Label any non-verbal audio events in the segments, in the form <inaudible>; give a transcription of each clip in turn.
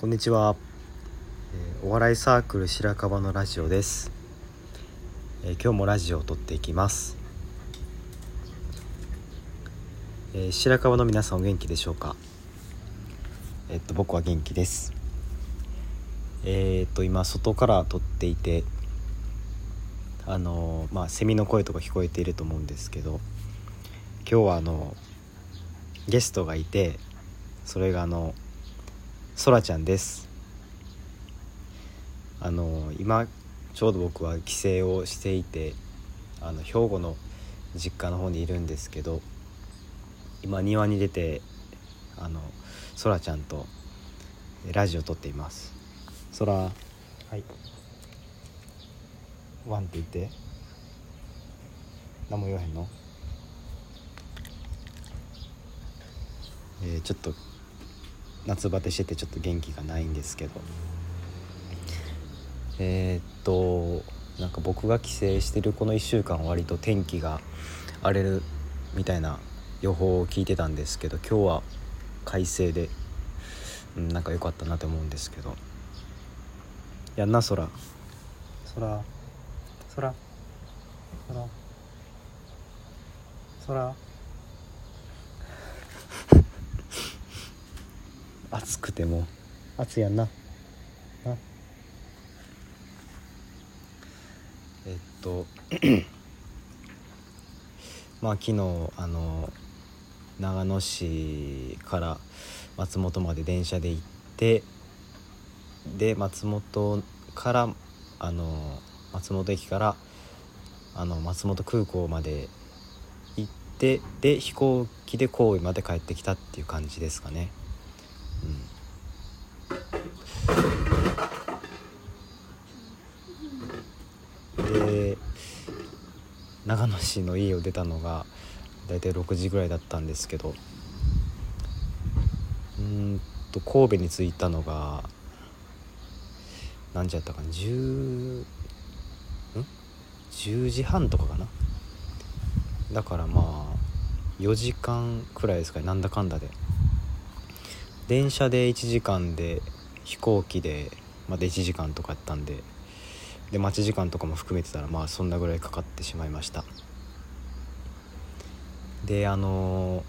こんにちは、えーお笑いサークル白樺のラジオです、えー今日もラジオを撮っていきます、えー白樺の皆さんお元気でしょうか？えっと僕は元気です。えーっと今外から撮っていてあのーまあセミの声とか聞こえていると思うんですけど今日はあのゲストがいてそれがあのそらちゃんです。あの今ちょうど僕は帰省をしていてあの兵庫の実家の方にいるんですけど今庭に出てあのそらちゃんとラジオ撮っています。そらはい。ワンって言って。何も言わへんの？えーちょっと夏バテしててちょっと元気がないんですけど。えーっとなんか僕が帰省してるこの1週間割と天気が荒れるみたいな予報を聞いてたんですけど今日は快晴で、うん、なんか良かったなと思うんですけど。やんな空空空空空暑くても。暑いやんな。な。えっと <clears throat> まあ昨日あの長野市から松本まで電車で行ってで松本からあの松本駅からあの松本空港まで行ってで飛行機で神戸まで帰ってきたっていう感じですかね。うん、で長野市の家を出たのが大体6時ぐらいだったんですけどうんと神戸に着いたのが何時やったかな10ん？10時半とかかな。だからまあ4時間くらいですかねなんだかんだで。電車で1時間で飛行機でまで1時間とかやったんでで待ち時間とかも含めてたらまあそんなぐらいかかってしまいました。であの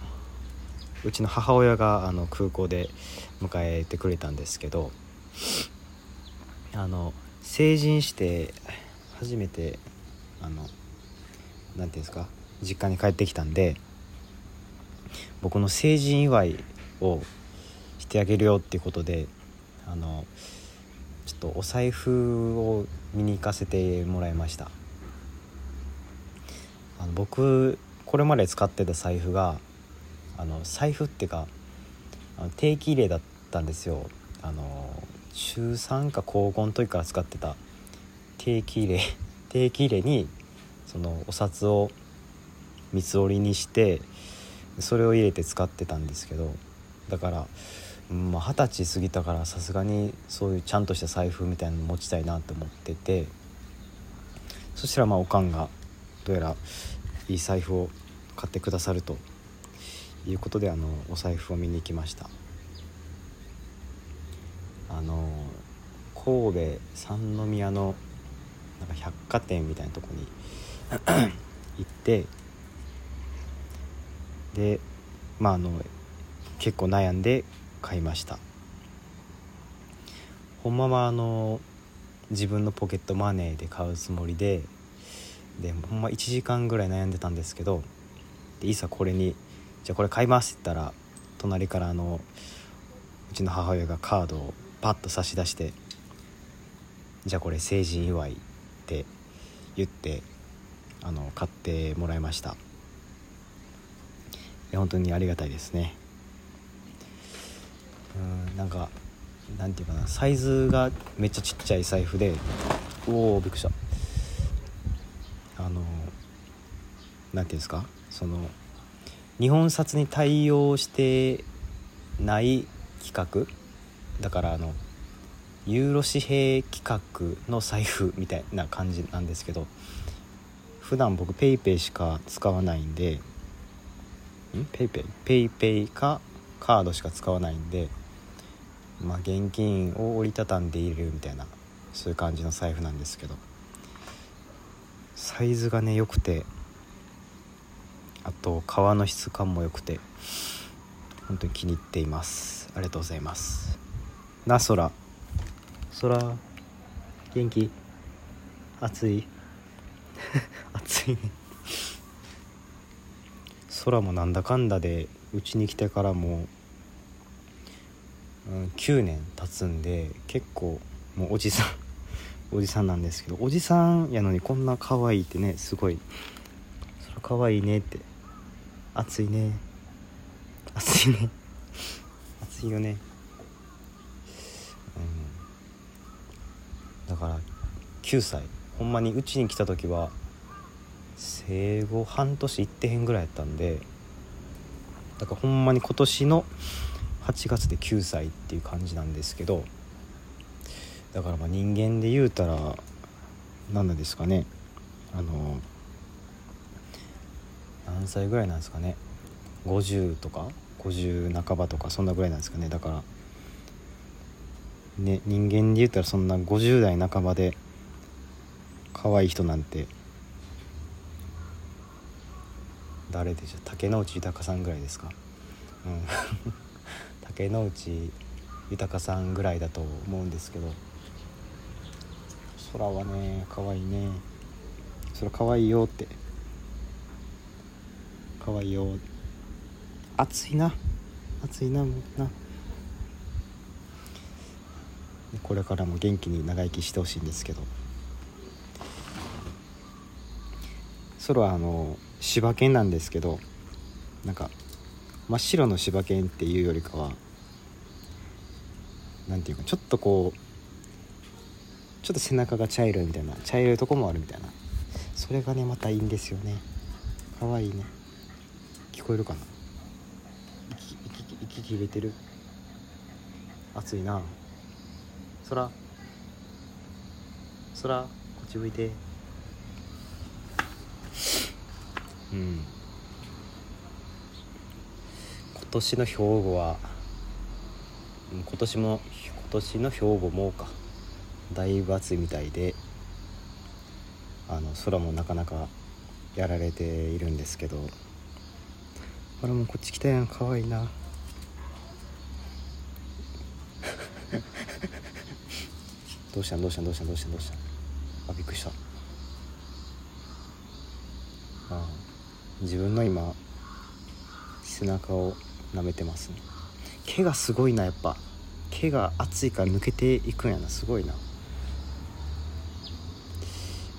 うちの母親があの空港で迎えてくれたんですけどあの成人して初めてあのなんていうんですか実家に帰ってきたんで僕の成人祝いをてあげるよっていうことであのちょっとお財布を見に行かせてもらいました。あの僕これまで使ってた財布があの財布っていうかあの定期入れだったんですよ。あの中3か高校の時から使ってた定期入れ <laughs> 定期入れにそのお札を三つ折りにしてそれを入れて使ってたんですけどだからうんまあ二十歳過ぎたからさすがにそういうちゃんとした財布みたいなの持ちたいなと思っててそしたらまあおかんがどうやらいい財布を買ってくださるということであのお財布を見に行きました。あの神戸三宮のなんか百貨店みたいなとこに <clears throat> 行ってでまああの結構悩んで買いました。ほんまはあの自分のポケットマネーで買うつもりででほんま1時間ぐらい悩んでたんですけどでいざこれに「じゃあこれ買います」って言ったら隣からあのうちの母親がカードをパッと差し出して「じゃあこれ成人祝い」って言ってあの買ってもらいました。いや本当にありがたいですね。うんなんかなんていうかなサイズがめっちゃちっちゃい財布でおおびっくりした。あのなんていうんですか？その日本札に対応してない企画？だからあのユーロ紙幣企画の財布みたいな感じなんですけど普段僕 PayPay しか使わないんでん？PayPay PayPay かカードしか使わないんでまあ現金を折りたたんでいるみたいなそういう感じの財布なんですけどサイズがね良くてあと革の質感も良くて本当に気に入っています。ありがとうございます。な空空元気？暑い？<laughs> 暑いね。空もなんだかんだでうちに来てからもう、ん、9年経つんで結構もうおじさん <laughs> おじさんなんですけどおじさんやのにこんな可愛いってねすごいそれ可愛いねって暑いね暑いね <laughs> 暑いよね。うん。だから9歳ほんまにうちに来た時は生後半年いってへんぐらいやったんでだからほんまに今年の8月で9歳っていう感じなんですけどだからまあ人間で言うたら何なんですかね。あの何歳ぐらいなんですかね。50とか50半ばとかそんなぐらいなんですかね。だからね人間で言ったらそんな50代半ばで可愛い人なんて誰でしょう。竹野内豊さんぐらいですか。うん。竹野内豊さんぐらいだと思うんですけど空はね可愛いね。空可愛いよって。可愛いよ暑いな。暑いなもうな。これからも元気に長生きしてほしいんですけど。空はあの柴犬なんですけどなんか真っ白の柴犬っていうよりかは何ていうかちょっとこうちょっと背中が茶色いみたいな茶色いとこもあるみたいな。それがねまたいいんですよね。かわいいね。聞こえるかな？息息息切れてる？暑いな。空。空こっち向いて。うん。年の兵庫は今年も今年の兵庫もかだいぶ暑いみたいであの空もなかなかやられているんですけどあれもこっち来たやんかわいいな。<laughs> どうしたんどうしたんどうしたんどうしたんどうしたん。あびっくりした。ああ自分の今背中を舐めてますね。毛がすごいなやっぱ。毛が熱いから抜けていくんやな。すごいな。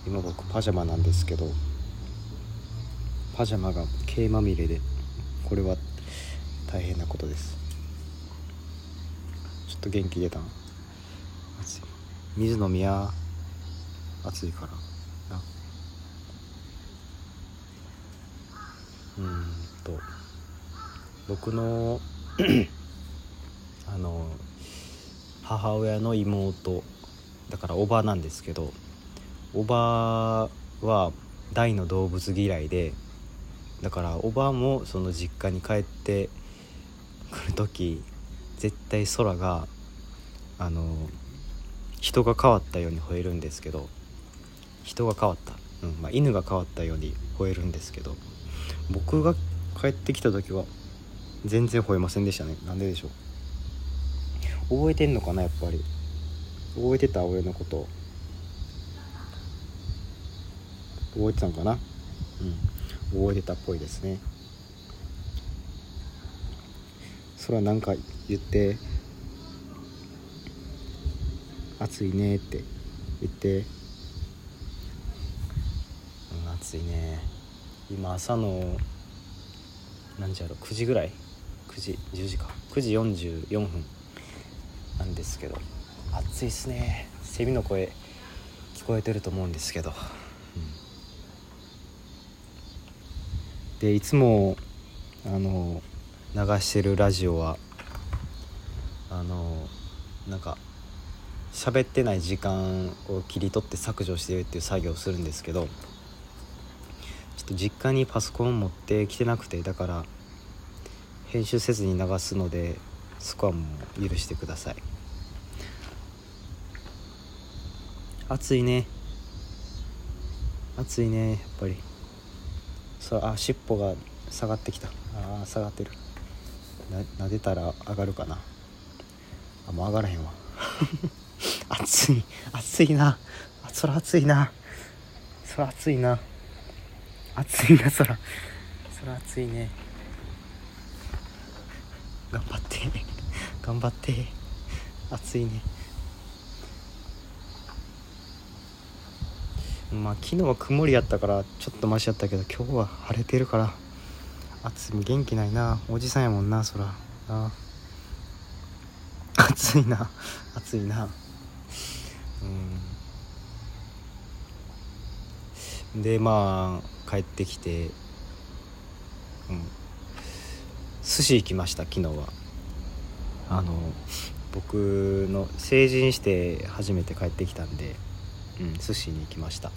今僕パジャマなんですけどパジャマが毛まみれでこれは大変なことです。ちょっと元気出たん暑い。水飲みや。暑いから。な。うんと。僕の <clears throat> あの母親の妹だからおばなんですけどおばは大の動物嫌いでだからおばもその実家に帰ってくる時絶対空があの人が変わったように吠えるんですけど人が変わった、うんまあ、犬が変わったように吠えるんですけど僕が帰ってきた時は全然吠えませんでしたね。なんででしょう？覚えてんのかなやっぱり。覚えてた俺のこと。覚えてたのかな？うん。覚えてたっぽいですね。それは何か言って暑いねって言って。うん暑いね。今朝の何時やろ？9時ぐらい？9時10時か。9時44分なんですけど。暑いっすね。セミの声聞こえてると思うんですけど、うん、でいつもあの流してるラジオはあのなんか喋ってない時間を切り取って削除してるっていう作業をするんですけどちょっと実家にパソコン持ってきてなくてだから編集せずに流すのでそこはもう許してください。暑いね。暑いねやっぱり。そうあ尻尾が下がってきた。あ下がってる。な撫でたら上がるかな。あもう上がらへんわ。<laughs> 暑い暑いな。あそら暑いな。そら暑いな。暑いなそら。そら暑いね。頑張って。頑張って。暑いね。まあ昨日は曇りやったからちょっとマシやったけど今日は晴れてるから。暑い元気ないな。おじさんやもんなそら。な。暑いな。暑いな。うん。でまあ帰ってきて。うん。寿司行きました昨日は。あの僕の成人して初めて帰ってきたんでうん寿司に行きました。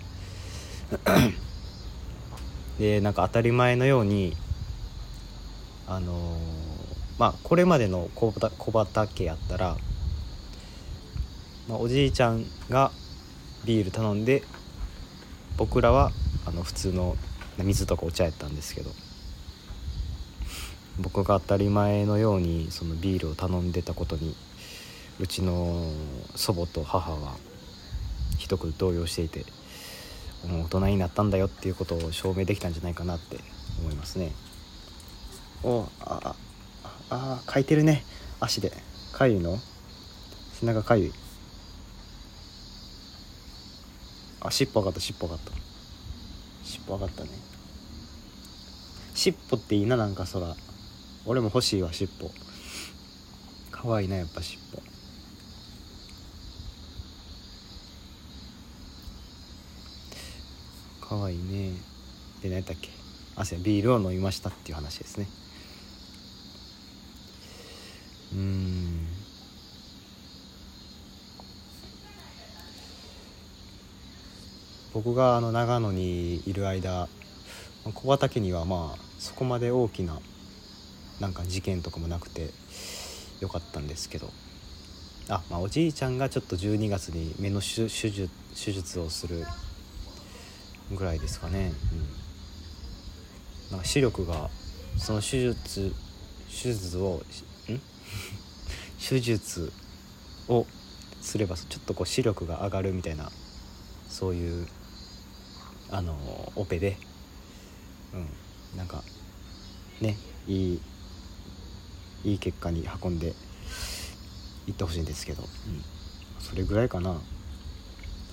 <clears throat> でなんか当たり前のようにあの、まあこれまでの小畑やったら、まあ、おじいちゃんがビール頼んで僕らはあの普通の水とかお茶やったんですけど僕が当たり前のようにそのビールを頼んでたことにうちの祖母と母はひどく動揺していてもう大人になったんだよっていうことを証明できたんじゃないかなって思いますね。おああ書いてるね。足で。かゆいの？背中かゆいあ尻尾上がった尻尾上がった。尻尾上がったね。尻尾っていいななんか空。俺も欲しいわ尻尾。かわいいなやっぱ尻尾。かわいいね。で何やったっけ？汗ビールを飲みましたっていう話ですね。うん。僕があの長野にいる間小畑にはまあそこまで大きななんか事件とかもなくてよかったんですけど。あまあおじいちゃんがちょっと12月に目の手術手術をするぐらいですかね、うん、なんか視力がその手術手術をん？<laughs> 手術をすればちょっとこう視力が上がるみたいなそういうあのオペで。うん。なんかねいいいい結果に運んでいってほしいんですけど、うん、それぐらいかな。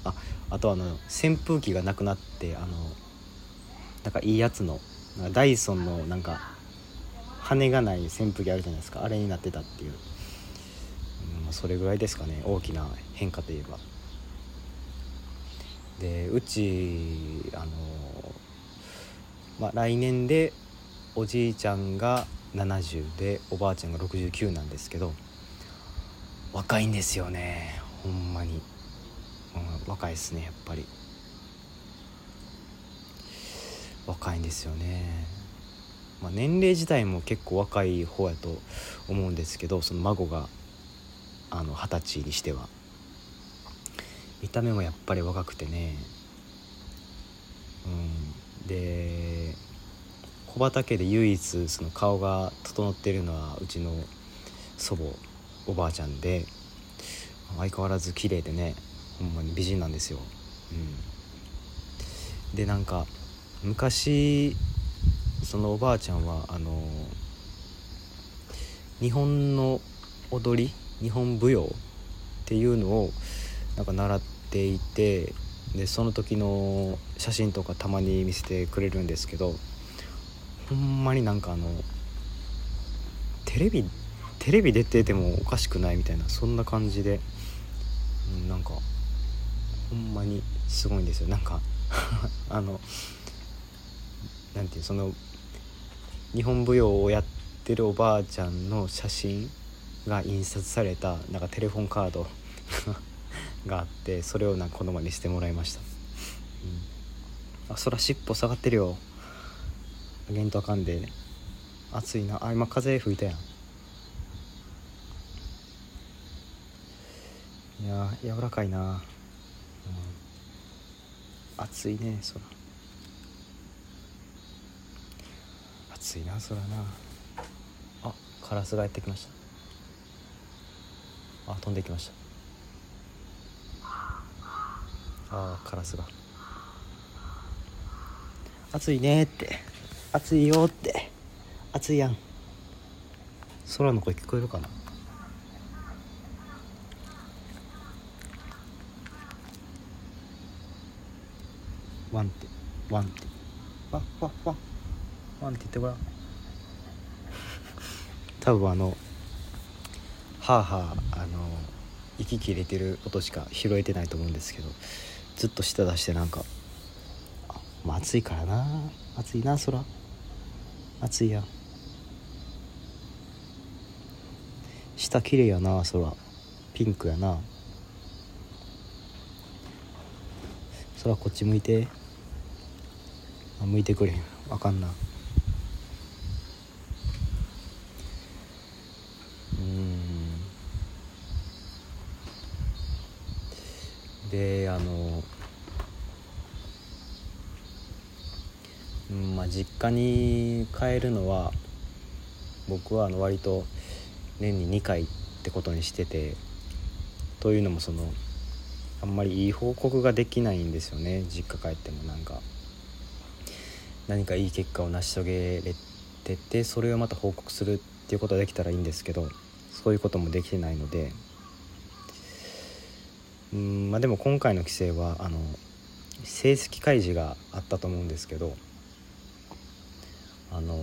ああとあの扇風機がなくなってあのなんかいいやつのダイソンのなんか羽がない扇風機あるじゃないですか。あれになってたっていう、うん、それぐらいですかね。大きな変化といえば。でうちあのまあ来年でおじいちゃんが70でおばあちゃんが69なんですけど若いんですよね。ほんまに、うん、若いですねやっぱり。若いんですよね、まあ、年齢自体も結構若い方やと思うんですけどその孫があの二十歳にしては。見た目もやっぱり若くてね。うん。で小畑で唯一その顔が整ってるのはうちの祖母おばあちゃんで相変わらず綺麗でねほんまに美人なんですよ。うん、でなんか昔そのおばあちゃんはあの日本の踊り日本舞踊っていうのをなんか習っていてでその時の写真とかたまに見せてくれるんですけどほんまになんかあのテレビテレビ出ててもおかしくないみたいなそんな感じで、うん、なんかほんまにすごいんですよ。なんか <laughs> あのなんていうその日本舞踊をやってるおばあちゃんの写真が印刷されたなんかテレフォンカード <laughs> があってそれをなんか子供にしてもらいました、うん、あそら尻尾下がってるよ。あげんとあかんで。暑いな。あ今風吹いたやん。いや柔らかいな、うん、暑いね空。暑いな空な。あカラスがやってきました。あ飛んできました。あカラスが。暑いねって。暑いよって。暑いやん。空の声聞こえるかな？ワンってワンってワッワッワッ。ワンって言ってごらん。<laughs> 多分あのはあはああの息切れてる音しか拾えてないと思うんですけどずっと舌出してなんかまあ、暑いからな。暑いな空暑いや下綺麗やな空。ピンクやな。空こっち向いて。あ向いてくれへん。あかんな。うん。であのうんまあ実家に帰るのは僕はあの割と年に2回ってことにしててというのもそのあんまりいい報告ができないんですよね。実家帰ってもなんか。何かいい結果を成し遂げれててそれをまた報告するっていうことができたらいいんですけどそういうこともできてないので。うんまあでも今回の規制はあの成績開示があったと思うんですけどあの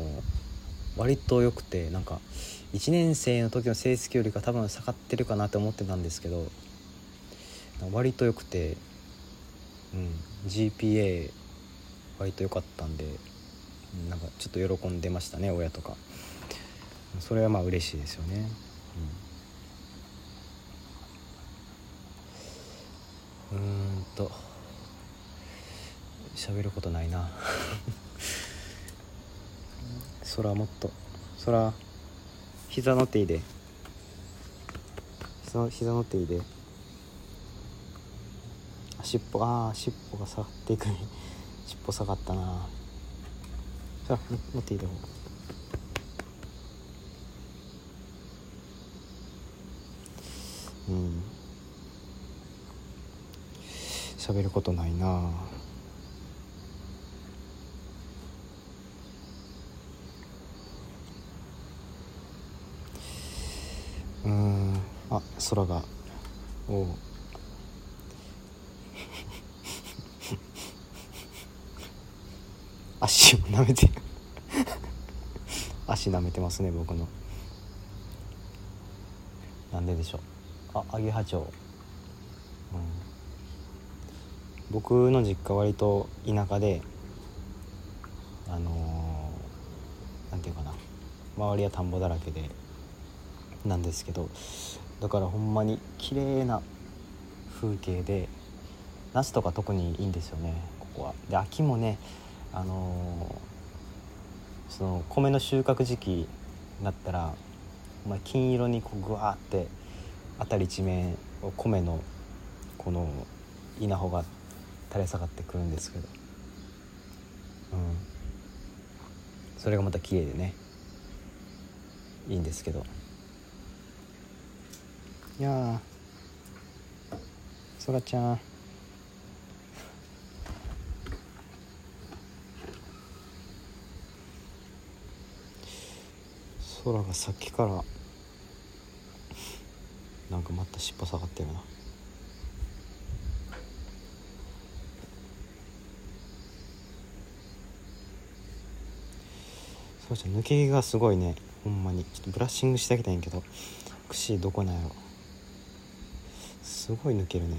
割と良くてなんか1年生の時の成績よりか多分下がってるかなって思ってたんですけど割と良くて、うん、GPA 割と良かったんでなんかちょっと喜んでましたね親とか。それはまあ嬉しいですよね。うん。うんと喋ることないな。空もっと。空膝乗っていいで。膝膝乗っていいで。尻尾ああ尻尾が下がっていく。<laughs> 尻尾下がったな。さあ乗っていいでも。うん。喋ることないな。うんあ空が。おう。<laughs> 足を舐めて。足舐めてますね僕の。なんででしょう。あアゲハチョウ、うん、僕の実家割と田舎であのー、なんていうかな。周りは田んぼだらけでなんですけどだからほんまに綺麗な風景で夏とか特にいいんですよねここは。で秋もねあのー、その米の収穫時期になったら、まあ、金色にこうぐわーって辺り一面を米のこの稲穂が垂れ下がってくるんですけど、うん、それがまた綺麗でねいいんですけど。いやそらちゃん。空がさっきからなんかまた尻尾下がってるな。そうちゃ抜け毛がすごいねほんまに。ちょっとブラッシングしてあげたいんやけど串どこなんやろ。すごい抜けるね。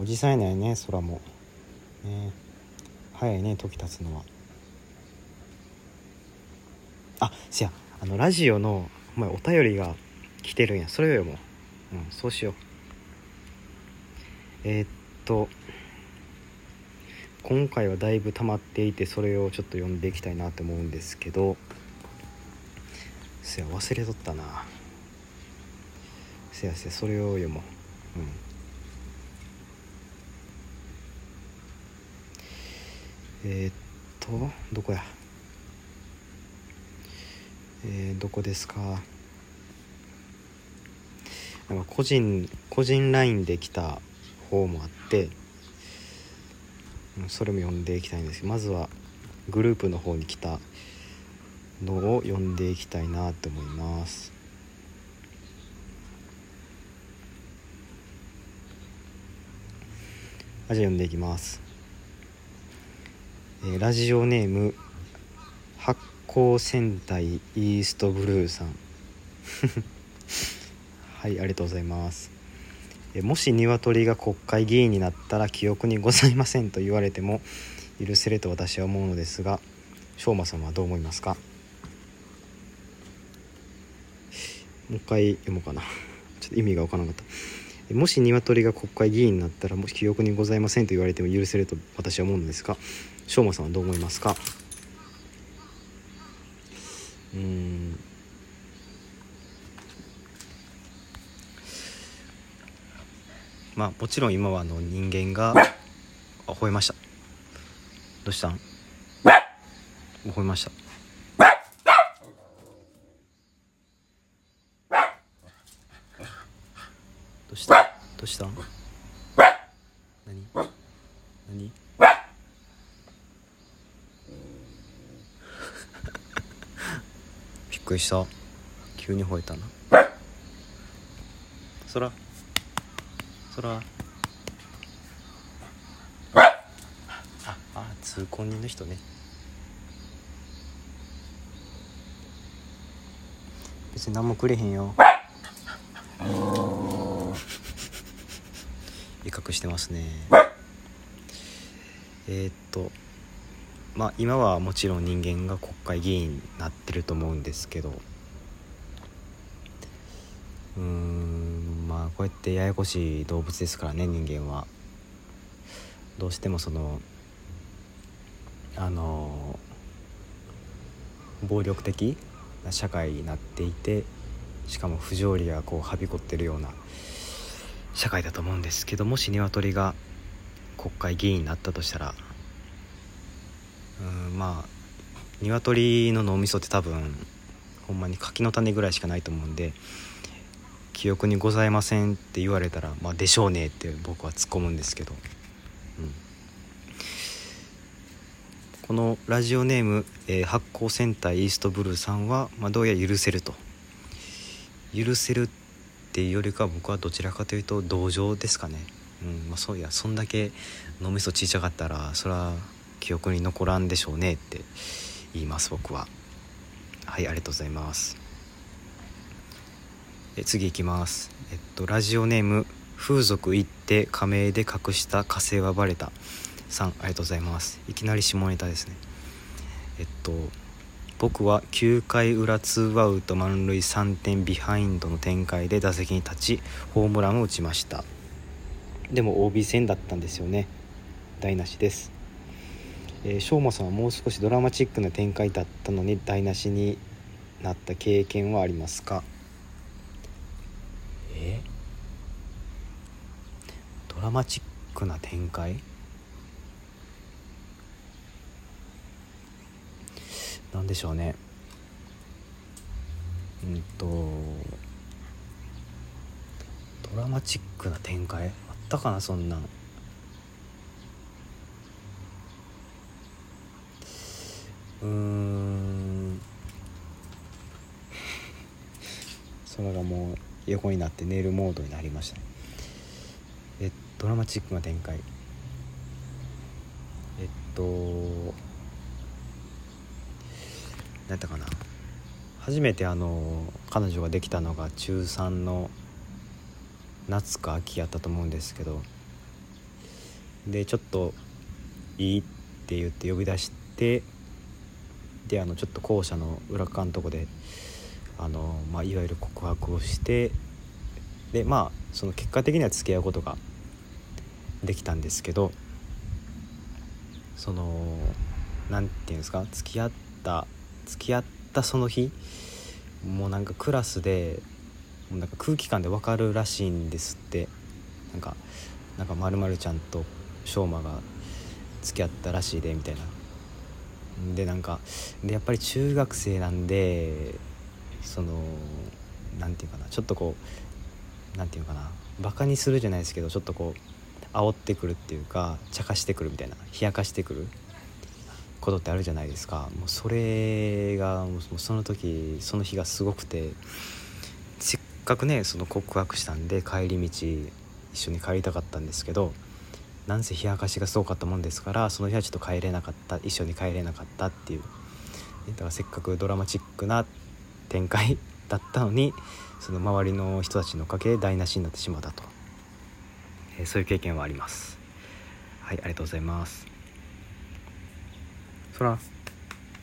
おじさんやないね空も。ね。早いね時経つのは。あせや。あのラジオのお前お便りが来てるんや。それよりも。ううんそうしよう。えー、っと。今回はだいぶ溜まっていてそれをちょっと読んでいきたいなと思うんですけどせや忘れとったな。せやせやそれを読もう。うん。えー、っとどこや？えー、どこですか？なんか個人個人 LINE で来た方もあってそれも読んでいきたいんですけどまずはグループの方に来たのを読んでいきたいなと思います。あじゃあ読んでいきます、えー、ラジオネーム発光戦隊イーストブルーさん。<laughs> はいありがとうございます。もし鶏が国会議員になったら記憶にございませんと言われても許せると私は思うのですが昌磨さんはどう思いますか？もう一回読もうかな。ちょっと意味が分からなかったもし鶏が国会議員になったらもし記憶にございませんと言われても許せると私は思うのですが昌磨さんはどう思いますかうんまあもちろん今はあの人間があ吠えました。どうしたん？吠えました。どうした？どうしたん？何？何？<laughs> びっくりした。急に吠えたな。そら。そら。ああ通行人の人ね。別に何もくれへんよ。威嚇してますね。えー、っとまあ今はもちろん人間が国会議員になってると思うんですけど。うん。こうやってややこしい動物ですからね人間は。どうしてもそのあの暴力的な社会になっていてしかも不条理がこうはびこってるような社会だと思うんですけどもし鶏が国会議員になったとしたらうんまあ鶏の脳みそって多分ほんまに柿の種ぐらいしかないと思うんで記憶にございませんって言われたらまあでしょうねって僕は突っ込むんですけど、うん、このラジオネーム、えー、発光センターイーストブルーさんは、まあ、どうやら許せると。許せるっていうよりか僕はどちらかというと同情ですかね。うん。まあそういやそんだけ脳みそちっちゃかったらそれは記憶に残らんでしょうねって言います僕は。はいありがとうございます。え次いきます。えっとラジオネーム風俗行って仮名で隠した火星はバレた。さんありがとうございます。いきなり下ネタですね。えっと僕は9回裏2アウト満塁3点ビハインドの展開で打席に立ちホームランを打ちました。でも OB 戦だったんですよね。台無しです。えー、しょうまさんはもう少しドラマチックな展開だったのに台無しになった経験はありますか？え？ドラマチックな展開？なんでしょうね。うんとドラマチックな展開？あったかなそんなん。うーん。<laughs> 空がもう横になって寝るモードになりましたね。えドラマチックな展開。えっと何やったかな。初めてあの彼女ができたのが中3の夏か秋やったと思うんですけどでちょっといいって言って呼び出してであのちょっと校舎の裏側のとこであの、まあ、いわゆる告白をしてでまあその結果的には付き合うことができたんですけどその何て言うんですか付き合った付き合ったその日もうなんかクラスでもうなんか空気感でわかるらしいんですって。なんかなんかまるちゃんと翔馬が付き合ったらしいでみたいな。でなんかでやっぱり中学生なんでその何て言うかなちょっとこう何て言うかなバカにするじゃないですけどちょっとこう煽ってくるっていうか茶化してくるみたいな冷やかしてくることってあるじゃないですか。もうそれがもうその時その日がすごくてせっかくねその告白したんで帰り道一緒に帰りたかったんですけどなんせ冷やかしがすごかったもんですからその日はちょっと帰れなかった一緒に帰れなかったっていう。だからせっかくドラマチックな展開だったのにその周りの人たちのおかげで台無しになってしまったと、えー、そういう経験はあります。はいありがとうございます。そら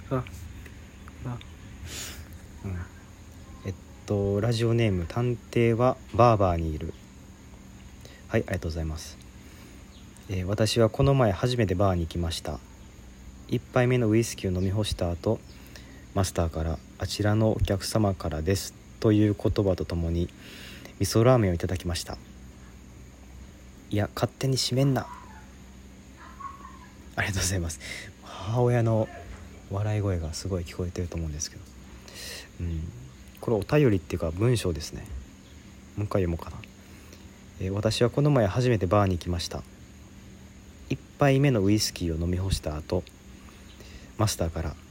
そらそら。うん。えっとラジオネーム探偵はバーバーにいる。はいありがとうございます。えー、私はこの前初めてバーに行きました。1杯目のウイスキーを飲み干した後マスターから「あちらのお客様からです」という言葉とともに味噌ラーメンをいただきました。いや勝手に閉めんな。ありがとうございます。母親の笑い声がすごい聞こえてると思うんですけど。うん。これお便りっていうか文章ですね。もう一回読もうかな、えー、私はこの前初めてバーに行きました。1杯目のウイスキーを飲み干した後マスターから「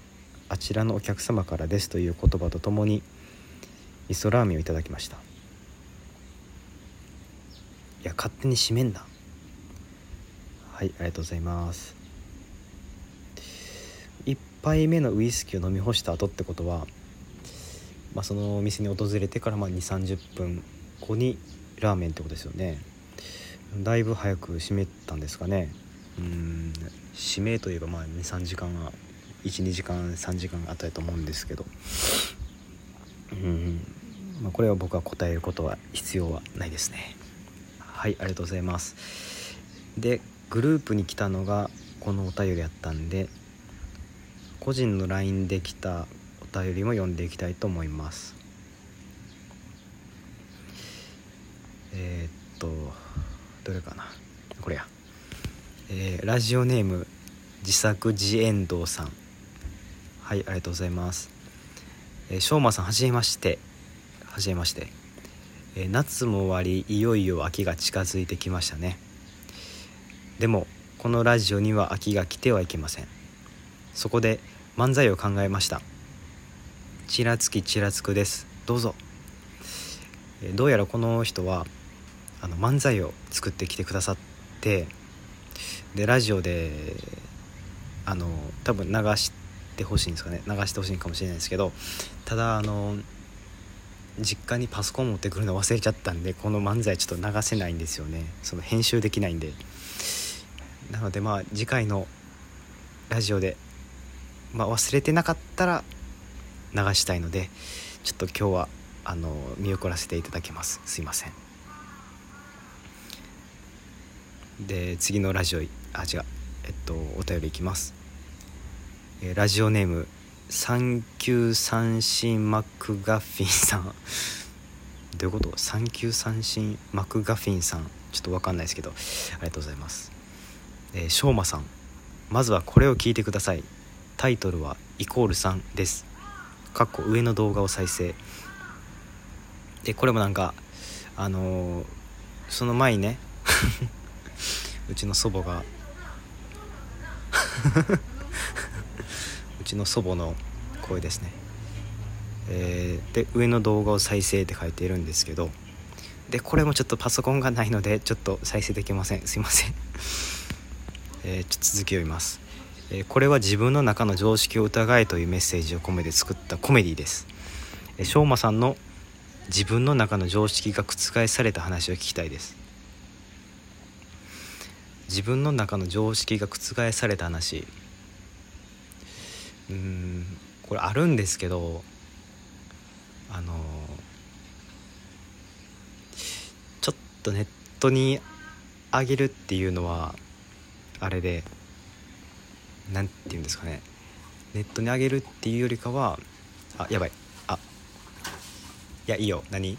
あちらのお客様からです」という言葉とともに味噌ラーメンをいただきました。いや勝手に閉めんな。はいありがとうございます。1杯目のウイスキーを飲み干した後ってことは、まあ、そのお店に訪れてから2 3 0分後にラーメンってことですよね。だいぶ早く閉めたんですかね。うん指名といえばまあ23時間は12時間3時間あったと思うんですけど。うん、まあ、これは僕は答えることは必要はないですね。はいありがとうございます。でグループに来たのがこのお便りやったんで個人の LINE で来たお便りも読んでいきたいと思います。えー、っとどれかな？これや。えー、ラジオネーム自作自演道さん。はいありがとうございます。えー、しょうまさんはじめまして。はじめまして、えー、夏も終わりいよいよ秋が近づいてきましたね。でもこのラジオには秋が来てはいけません。そこで漫才を考えました。ちらつきちらつくです。どうぞ、えどうやらこの人はあの漫才を作ってきてくださってでラジオであの多分流してほしいんですかね。流してほしいかもしれないですけどただあの実家にパソコン持ってくるの忘れちゃったんでこの漫才ちょっと流せないんですよね。その編集できないんで。なのでまあ次回のラジオで、まあ、忘れてなかったら流したいのでちょっと今日はあの見送らせていただきます。すいません。で次のラジオあ違う。えっとお便りいきます、え、ラジオネーム三級三振マックガフィンさん。<laughs> どういうこと？三級三振マックガフィンさん。ちょっと分かんないですけど。ありがとうございます。えー、しょうまさん。まずはこれを聞いてください。タイトルはイコール3です。かっこ上の動画を再生。でこれもなんかあのー、その前にね <laughs> うちの祖母が <laughs> ちの祖母の声ですね、えー、で上の動画を再生って書いているんですけどでこれもちょっとパソコンがないのでちょっと再生できません。すいません、えー、ちょっと続き読みます、えー、これは自分の中の常識を疑えというメッセージを込めて作ったコメディです、えー、しょうまさんの自分の中の常識が覆された話を聞きたいです。自分の中の常識が覆された話。うんこれあるんですけどあのちょっとネットに上げるっていうのはあれでなんて言うんですかね。ネットに上げるっていうよりかはあやばい。あいやいいよ。何？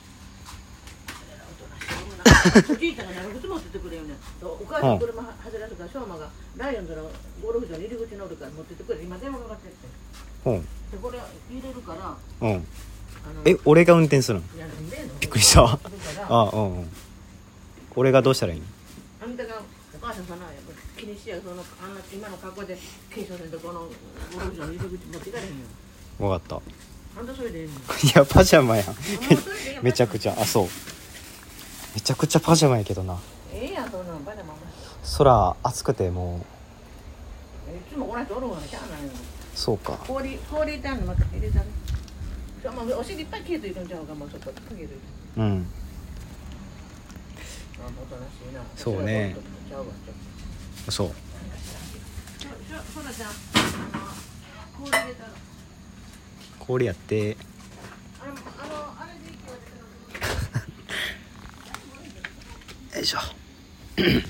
じいちゃんが長靴持ってってくれよね。お母さん車走らすから翔馬がライオンズのゴルフ場に入り口におるから持ってってくれ。今電話かかってって。うん。でこれ入れるからうん。え俺が運転するの？びっくりした。だからあうんうん。俺がどうしたらいいの？あんたがお母さんその気にしやそのあんな今の格好で警察でこのゴルフ場の入り口持っていかれへんよ。分かった。あんたそれでええの？いやパジャマやん。めちゃくちゃ。あそうめちゃくちゃパジャマやけどな。ええやんそんなんバナナ空暑くてもう。いつも同じおるわなしゃあないのそうか。氷氷入れたんのまた入れたねお尻いっぱい消えていくんちゃうかもうちょっと。かけるうん。あおといな。そうね。ちゃうわちょっとそう。しょしょそらちゃん。あの氷入れたら氷やってあのあのあれで息が出てるよいしょ。<coughs> 何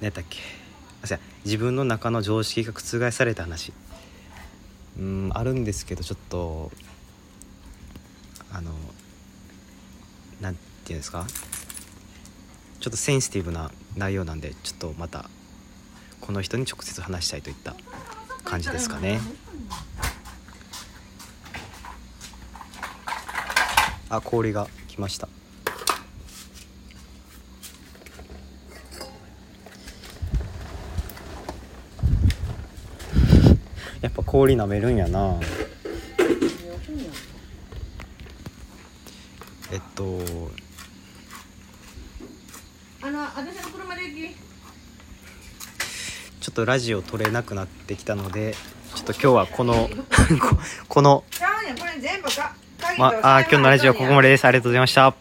やったっけ。あ自分の中の常識が覆された話。うんあるんですけどちょっとあのなんていうんですか。ちょっとセンシティブな内容なんでちょっとまたこの人に直接話したいといった感じですかね。あ氷が来ましたやっぱ氷舐めるんやな。えっとあの私の車で行き。ちょっとラジオ撮れなくなってきたのでちょっと今日はこの <laughs> こ <laughs> この、ま、あー今日のラジオここまでです。ありがとうございました